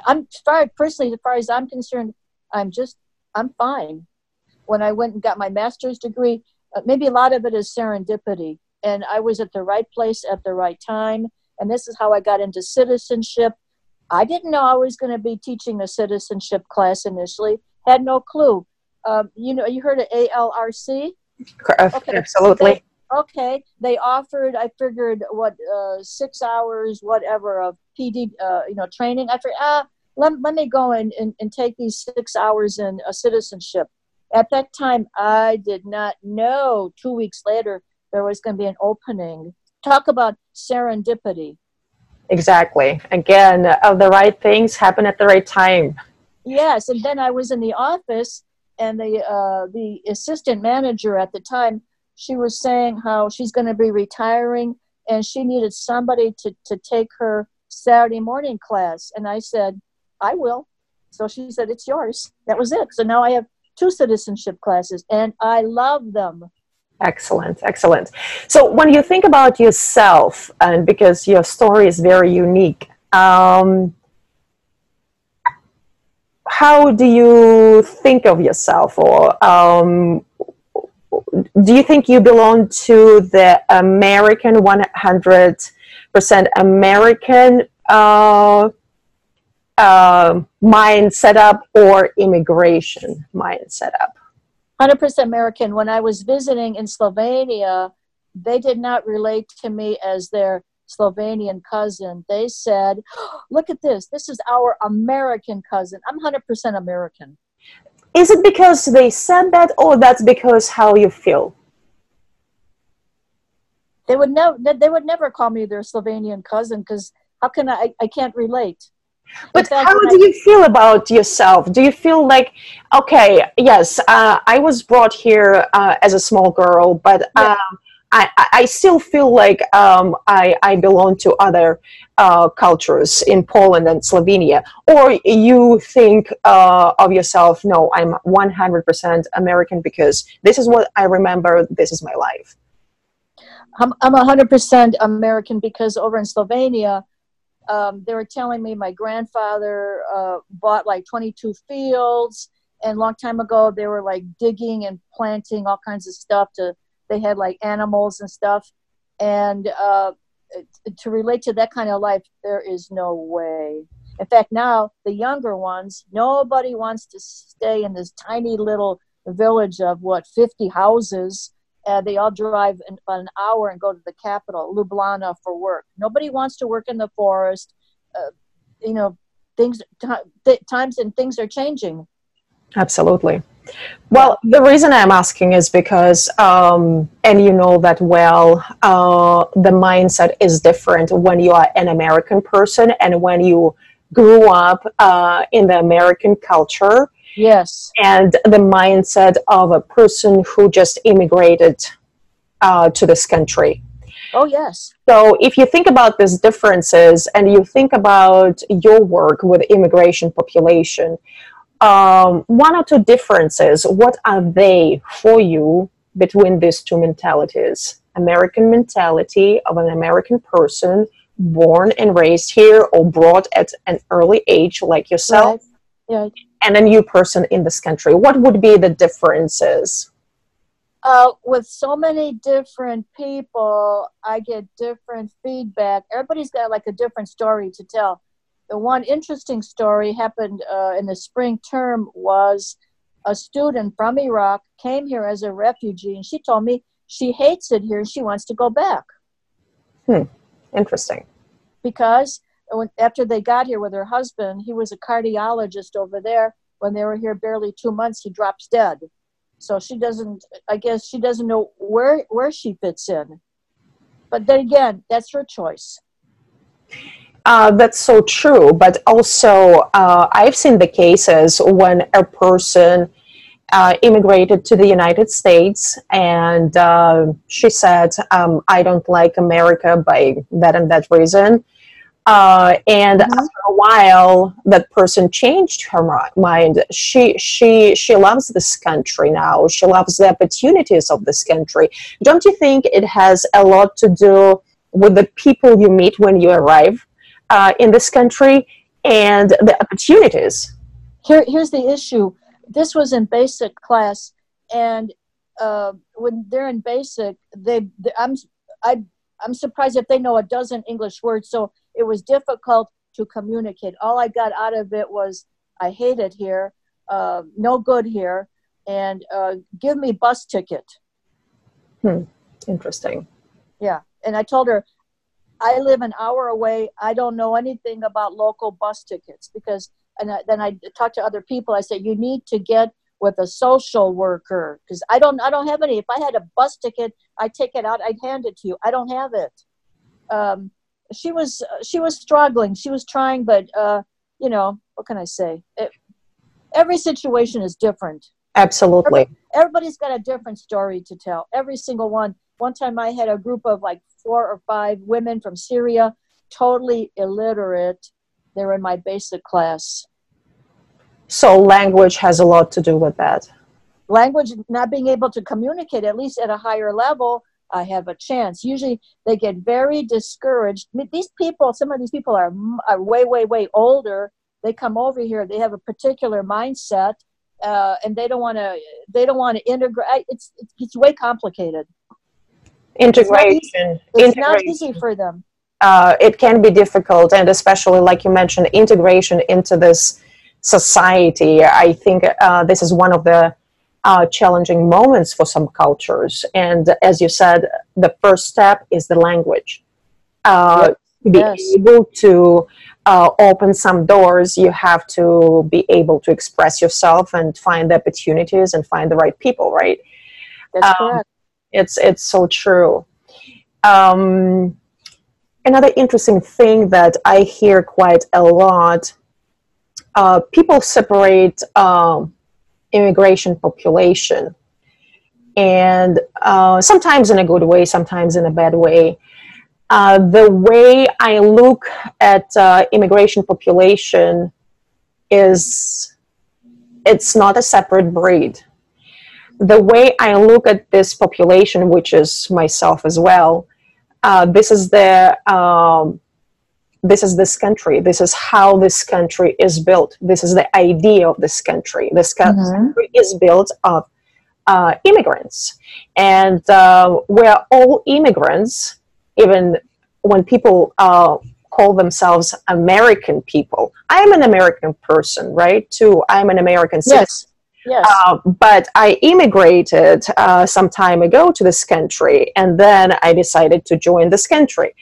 I'm far personally, as far as I'm concerned, I'm just, I'm fine. When I went and got my master's degree, uh, maybe a lot of it is serendipity and I was at the right place at the right time. And this is how I got into citizenship. I didn't know I was going to be teaching a citizenship class initially. Had no clue. Um, you know, you heard of ALRC? Okay. Absolutely. Okay. They offered, I figured, what, uh, six hours, whatever, of PD, uh, you know, training. I figured, ah, let, let me go and, and, and take these six hours in a citizenship. At that time, I did not know two weeks later there was going to be an opening. Talk about serendipity. Exactly. Again, uh, the right things happen at the right time. Yes, and then I was in the office, and the uh, the assistant manager at the time, she was saying how she's going to be retiring, and she needed somebody to to take her Saturday morning class, and I said, I will. So she said, it's yours. That was it. So now I have two citizenship classes, and I love them. Excellent, excellent. So when you think about yourself, and because your story is very unique, um, how do you think of yourself, or um, do you think you belong to the American 100% American uh, uh, mind setup or immigration mind setup? 100% American. When I was visiting in Slovenia, they did not relate to me as their Slovenian cousin. They said, Look at this. This is our American cousin. I'm 100% American. Is it because they said that, or that's because how you feel? They would never. They would never call me their Slovenian cousin because how can I? I can't relate. But how do you feel about yourself? Do you feel like, okay, yes, uh, I was brought here uh, as a small girl, but yeah. um, I, I still feel like um, I, I belong to other uh, cultures in Poland and Slovenia? Or you think uh, of yourself, no, I'm 100% American because this is what I remember, this is my life? I'm, I'm 100% American because over in Slovenia, um, they were telling me my grandfather uh, bought like 22 fields and a long time ago they were like digging and planting all kinds of stuff to they had like animals and stuff and uh, to relate to that kind of life there is no way in fact now the younger ones nobody wants to stay in this tiny little village of what 50 houses uh, they all drive an, an, hour and go to the capital, Ljubljana, for work. Nobody wants to work in the forest. Uh, you know, things, t- times and things are changing. Absolutely. Well, the reason I'm asking is because, um, and you know that well, uh, the mindset is different when you are an American person and when you grew up uh, in the American culture Yes. And the mindset of a person who just immigrated uh, to this country. Oh, yes. So, if you think about these differences and you think about your work with immigration population, um, one or two differences. What are they for you between these two mentalities? American mentality of an American person born and raised here or brought at an early age, like yourself, Right. and a new person in this country. What would be the differences? uh, with so many different people, I get different feedback. Everybody's got like a different story to tell. The one interesting story happened uh, in the spring term was a student from Iraq came here as a refugee, and she told me she hates it here and she wants to go back Hmm. Interesting. because when, after they got here with her husband, he was a cardiologist over there. When they were here barely two months, he drops dead. So she doesn't. I guess she doesn't know where where she fits in. But then again, that's her choice. Uh, that's so true. But also, uh, I've seen the cases when a person uh, immigrated to the United States and uh, she said, um, I don't like America by that and that reason. Uh, and Mhm. after a while, that person changed her mind. She she she loves this country now. She loves the opportunities of this country. Don't you think it has a lot to do with the people you meet when you arrive uh, in this country and the opportunities? Here, here's the issue. This was in basic class, and uh, when they're in basic, they, they I'm I I'm surprised if they know a dozen English words. So it was difficult to communicate. All I got out of it was I hate it here, uh, no good here, and uh, give me bus ticket. Hmm. Interesting. Yeah, and I told her I live an hour away. I don't know anything about local bus tickets because, and I, then I talk to other people. I say, you need to get with a social worker because I don't I don't have any. If I had a bus ticket, I'd take it out. I'd hand it to you. I don't have it. Um, she was she was struggling. She was trying, but uh, you know what can I say? It, every situation is different Absolutely. everybody's got a different story to tell every single one one time i had a group of like four or five women from syria totally illiterate. They were in my basic class. So language has a lot to do with that. language not being able to communicate at least at a higher level i have a chance. Usually they get very discouraged. I mean, these people some of these people are, are way way way older. They come over here they have a particular mindset uh, and they don't want to they don't want to integrate it's, it's it's way complicated Integration. it's not integration. easy for them uh, it can be difficult, and especially like you mentioned, integration into this society. I think uh, this is one of the uh, challenging moments for some cultures. And as you said, the first step is the language. Uh, To be Yes. able to uh, open some doors, you have to be able to express yourself and find the opportunities and find the right people, right? that's Um, correct it's it's so true. Um, another interesting thing that i hear quite a lot uh, people separate um, immigration population. And uh, sometimes in a good way sometimes in a bad way. Uh, the way i look at uh, immigration population is it's not a separate breed the way I look at this population, which is myself as well, uh, this is the um, this is this country. This is how this country is built. This is the idea of this country. This Mhm. country is built of uh, immigrants, and uh, we're all immigrants. Even when people uh, call themselves American people, I am an American person, right? Too, I'm an American citizen. yes yes Uh, but I immigrated uh, some time ago to this country, and then I decided to join this country.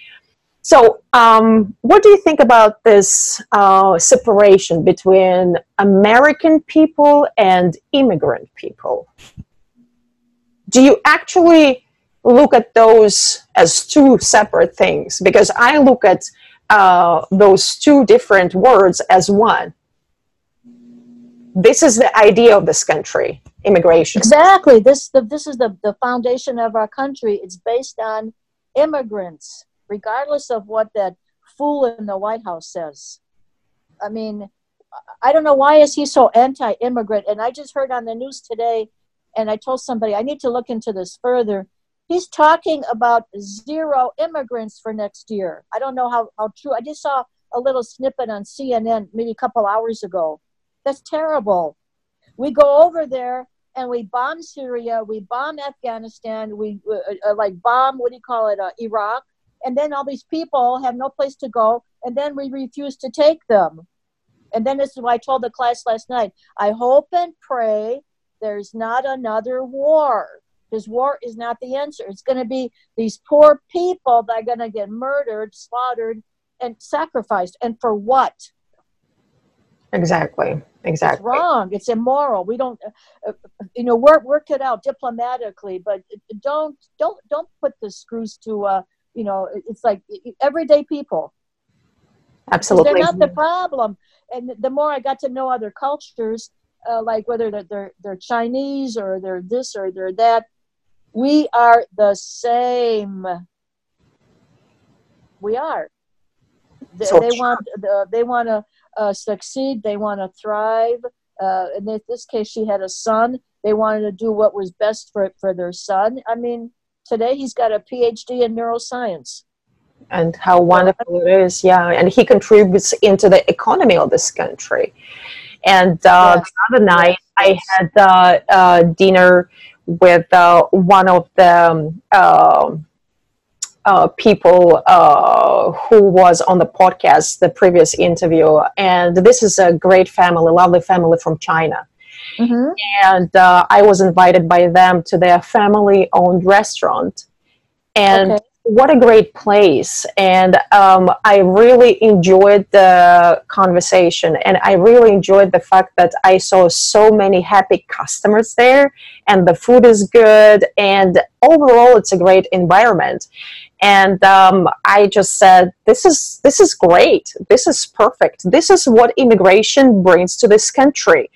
So, um, what do you think about this uh, separation between American people and immigrant people? Do you actually look at those as two separate things? Because I look at uh, those two different words as one this is the idea of this country immigration exactly this the, this is the, the foundation of our country it's based on immigrants regardless of what that fool in the white house says i mean I don't know why is he so anti-immigrant. And I just heard on the news today, and I told somebody I need to look into this further. He's talking about zero immigrants for next year. I don't know how, how true. I just saw a little snippet on CNN maybe a couple hours ago. That's terrible. We go over there and we bomb Syria, we bomb Afghanistan, we uh, uh, like bomb what do you call it, uh, Iraq, and then all these people have no place to go, and then we refuse to take them. And then this is why I told the class last night I hope and pray there's not another war. Because war is not the answer. It's going to be these poor people that are going to get murdered, slaughtered, and sacrificed. And for what? Exactly. Exactly. It's wrong. It's immoral. We don't, uh, uh, you know, work work it out diplomatically, but don't don't don't put the screws to, uh, you know, it's like everyday people. Absolutely. They're not the problem. And the more I got to know other cultures, uh, like whether they're, they're, they're Chinese or they're this or they're that, we are the same. We are. They, so they want uh, they want to uh, succeed. They want to thrive. Uh, in this case, she had a son. They wanted to do what was best for for their son. I mean, today he's got a PhD in neuroscience and how wonderful it is. Yeah, and he contributes into the economy of this country. And uh, yes. the other night. I had uh, uh, dinner with uh, one of the um, um, uh, people uh, who was on the podcast, the previous interview. And this is a great family, lovely family from China. Mm-hmm. And I was invited by them to their family owned restaurant. And okay what a great place and um, i really enjoyed the conversation and i really enjoyed the fact that i saw so many happy customers there and the food is good and overall it's a great environment and um, i just said this is this is great this is perfect this is what immigration brings to this country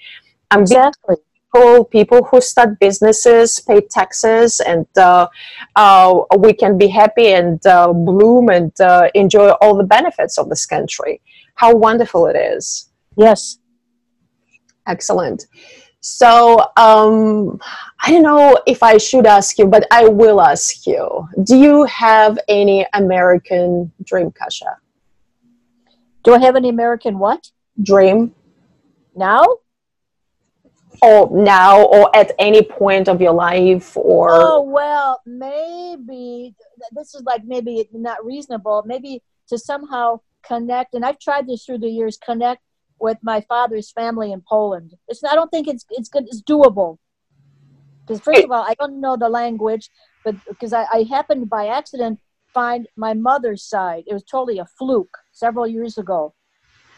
i'm exactly people, people who start businesses, pay taxes, and uh, uh, we can be happy and uh, bloom and uh, enjoy all the benefits of this country. How wonderful it is! Yes, excellent. So um, I don't know if I should ask you, but I will ask you. Do you have any American dream, Kasha? Do I have any American what? Dream. Now? or now or at any point of your life or oh well maybe this is like maybe not reasonable maybe to somehow connect and i've tried this through the years connect with my father's family in poland. It's i don't think it's it's good it's doable. Because first of all i don't know the language but because I, I happened by accident find my mother's side. It was totally a fluke several years ago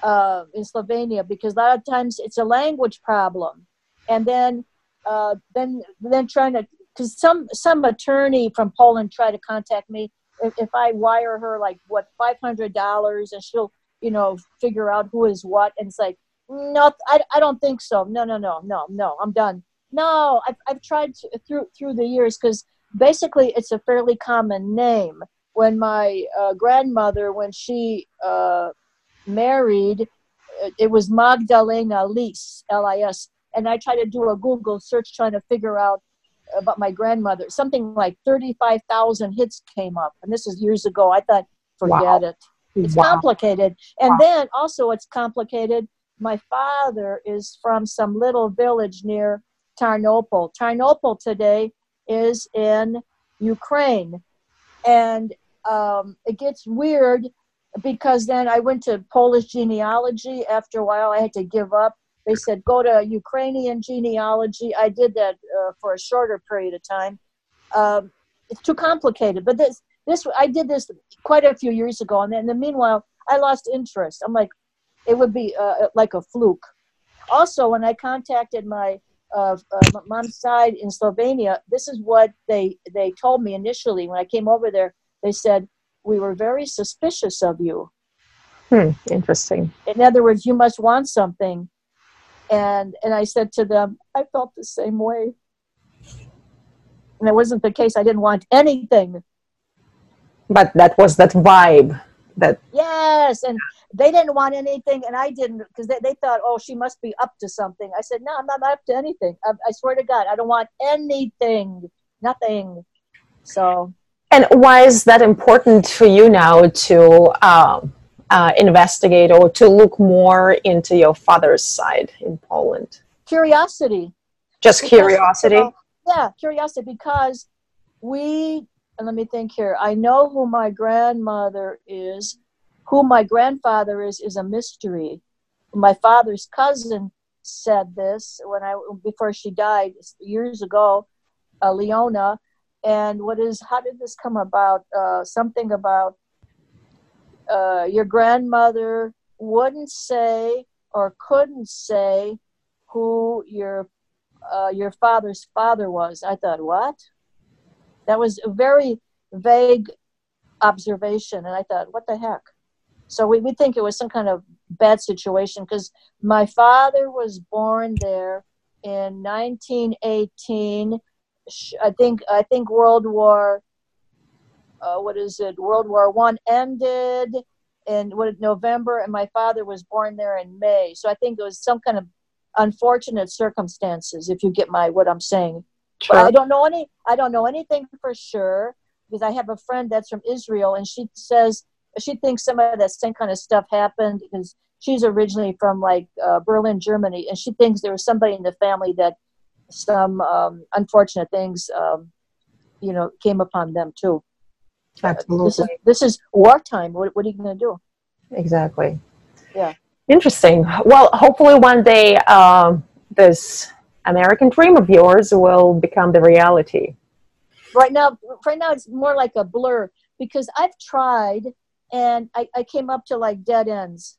uh, in slovenia because a lot of times it's a language problem. And then uh, then then trying to because some some attorney from Poland tried to contact me. If, if I wire her like what five hundred dollars and she'll you know figure out who is what and it's like no I, I don't think so no no no no no I'm done no I've, I've tried to, through through the years because basically it's a fairly common name when my uh, grandmother when she uh, married it was Magdalena Lis L-I-S and I tried to do a Google search trying to figure out about my grandmother. Something like 35,000 hits came up. And this is years ago. I thought, forget wow. it. It's wow. complicated. And wow. then also, it's complicated. My father is from some little village near Tarnopol. Tarnopol today is in Ukraine. And um, it gets weird because then I went to Polish genealogy. After a while, I had to give up they said go to Ukrainian genealogy. I did that uh, for a shorter period of time. Um, it's too complicated. But this, this, I did this quite a few years ago, and then in the meanwhile, I lost interest. I'm like, it would be uh, like a fluke. Also, when I contacted my uh, uh, mom's side in Slovenia, this is what they they told me initially when I came over there. They said we were very suspicious of you. Hmm, interesting. In other words, you must want something and and I said to them, I felt the same way. And it wasn't the case. I didn't want anything. But that was that vibe that yes and they didn't want anything, and I didn't because they, they thought, oh, she must be up to something. I said, no, I'm not up to anything. I, I swear to God, I don't want anything, nothing. So. And why is that important for you now to um, uh, investigate or to look more into your father's side in Poland? Curiosity. Just Because, curiosity. you know, yeah, curiosity because we and let me think here. I know who my grandmother is. Who my grandfather is is a mystery. My father's cousin said this when I before she died years ago, uh, Leona. And what is how did this come about? Uh, something about uh, your grandmother wouldn't say or couldn't say who your uh, your father's father was. I thought, what? That was a very vague observation, and I thought, what the heck? So we, we think it was some kind of bad situation because my father was born there in 1918. I think I think World War uh, what is it? World War One ended in what November, and my father was born there in May. So I think it was some kind of unfortunate circumstances. If you get my what I'm saying, but I don't know any. I don't know anything for sure because I have a friend that's from Israel, and she says she thinks some of that same kind of stuff happened because she's originally from like uh, Berlin, Germany, and she thinks there was somebody in the family that some um, unfortunate things, um, you know, came upon them too. Absolutely. This is this is wartime. What, what are you going to do? Exactly. Yeah. Interesting. Well, hopefully one day um, this American dream of yours will become the reality. Right now, right now it's more like a blur because I've tried and I, I came up to like dead ends.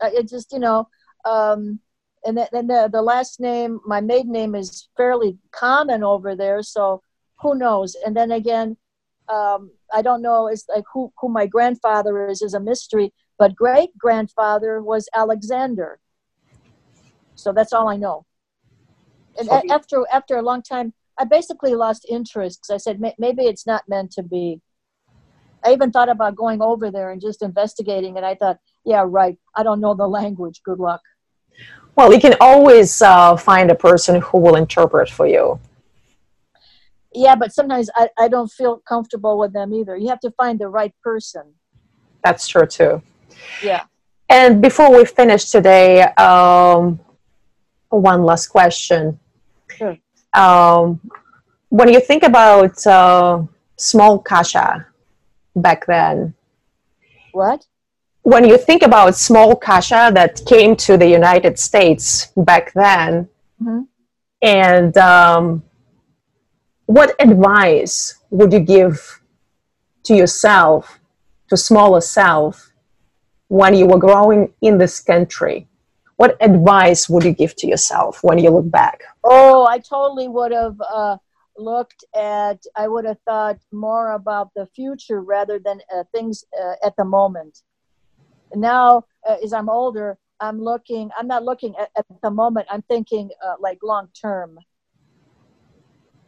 Uh, it just you know, um, and then the the last name, my maiden name is fairly common over there, so who knows? And then again, um, I don't know. It's like who who my grandfather is is a mystery, but great grandfather was Alexander. So that's all I know. And So- after after a long time, I basically lost interest because I said maybe it's not meant to be. I even thought about going over there and just investigating, and I thought, yeah, right. I don't know the language. Good luck. Well, you can always uh, find a person who will interpret for you. Yeah, but sometimes I, I don't feel comfortable with them either. You have to find the right person. That's true too. Yeah. And before we finish today, um, one last question. Sure. Um, when you think about uh, small kasha back then, What? when you think about small kasha that came to the United States back then, Mhm. and um, what advice would you give to yourself, to smaller self, when you were growing in this country? What advice would you give to yourself when you look back? Oh, I totally would have uh, looked at. I would have thought more about the future rather than uh, things uh, at the moment. Now, uh, as I'm older, I'm looking. I'm not looking at, at the moment. I'm thinking uh, like long term.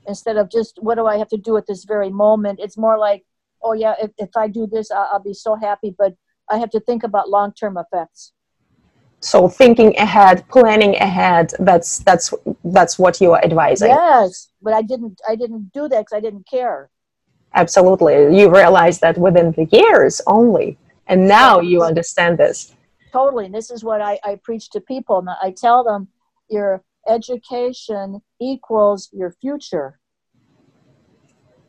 Instead of just what do I have to do at this very moment, it's more like, oh yeah, if, if I do this, I'll, I'll be so happy. But I have to think about long term effects. So thinking ahead, planning ahead, that's that's that's what you are advising. Yes, but I didn't. I didn't do that because I didn't care. Absolutely. You realize that within the years only. And now you understand this. totally and this is what I, I preach to people and i tell them your education equals your future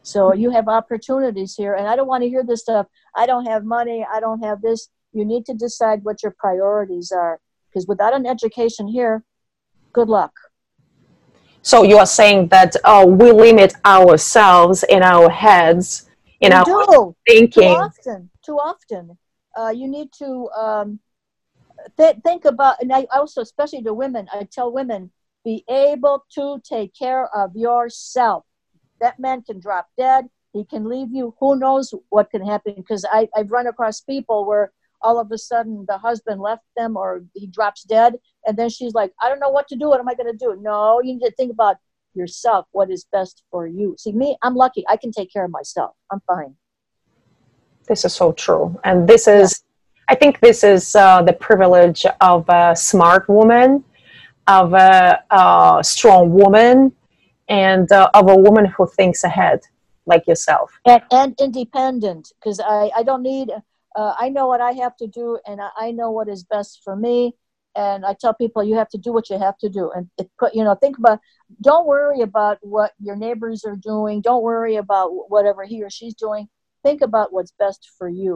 so you have opportunities here and i don't want to hear this stuff i don't have money i don't have this you need to decide what your priorities are because without an education here good luck. So you are saying that oh, we limit ourselves in our heads, in you our do. too thinking. often too often. Uh, you need to um, th- think about and i also especially to women i tell women be able to take care of yourself. That man can drop dead. He can leave you. Who knows what can happen? Because i've run across people where all of a sudden the husband left them or he drops dead. And then she's like i don't know what to do. What am i going to do? No you need to think about yourself. What is best for you? See me i'm lucky. I can take care of myself. I'm fine. This is so true. And this is I think this is uh, the privilege of a smart woman, of a, a strong woman, and uh, of a woman who thinks ahead, like yourself. and, and independent because I, I don't need uh, i know what i have to do and I, I know what is best for me and i tell people you have to do what you have to do and it put you know think about don't worry about what your neighbors are doing don't worry about whatever he or she's doing think about what's best for you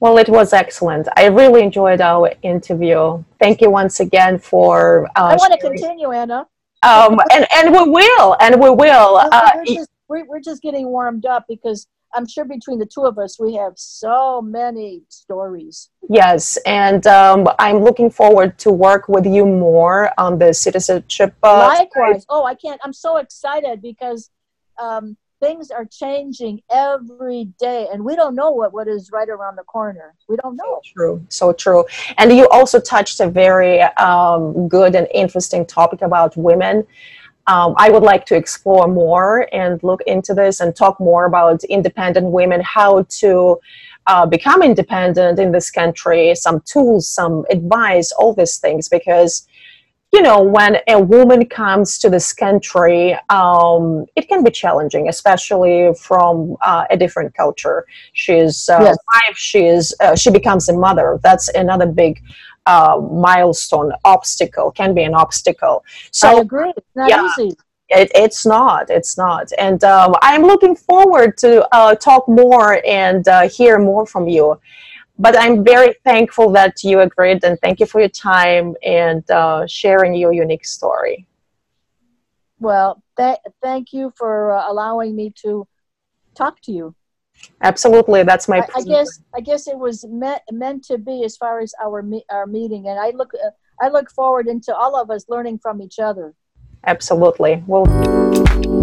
Well, it was excellent. I really enjoyed our interview. Thank you once again for. Uh, i want to sharing- continue anna Um, and and we will, and we will. Uh, we're, just, we're just getting warmed up because i'm sure between the two of us we have so many stories yes, and um, I'm looking forward to work with you more on the citizenship. Uh, Likewise. Oh, I can't. I'm so excited because um, things are changing every day, and we don't know what, what is right around the corner. We don't know. So True, so true. And you also touched a very um, good and interesting topic about women. Um, I would like to explore more and look into this and talk more about independent women, how to uh, become independent in this country, some tools, some advice, all these things. Because, you know, when a woman comes to this country, um, it can be challenging, especially from uh, a different culture. She's uh, Yes. wife, she is uh, she becomes a mother. That's another big uh, milestone, obstacle can be an obstacle. I So agree. It's not yeah. easy. it, it's not, it's not, and um, I'm looking forward to uh, talk more and uh, hear more from you. But I'm very thankful that you agreed, and thank you for your time and uh, sharing your unique story. Well, th- thank you for uh, allowing me to talk to you. Absolutely, that's my. I, I guess I guess it was meant meant to be as far as our me- our meeting, and I look uh, I look forward into all of us learning from each other. Absolutely. Well.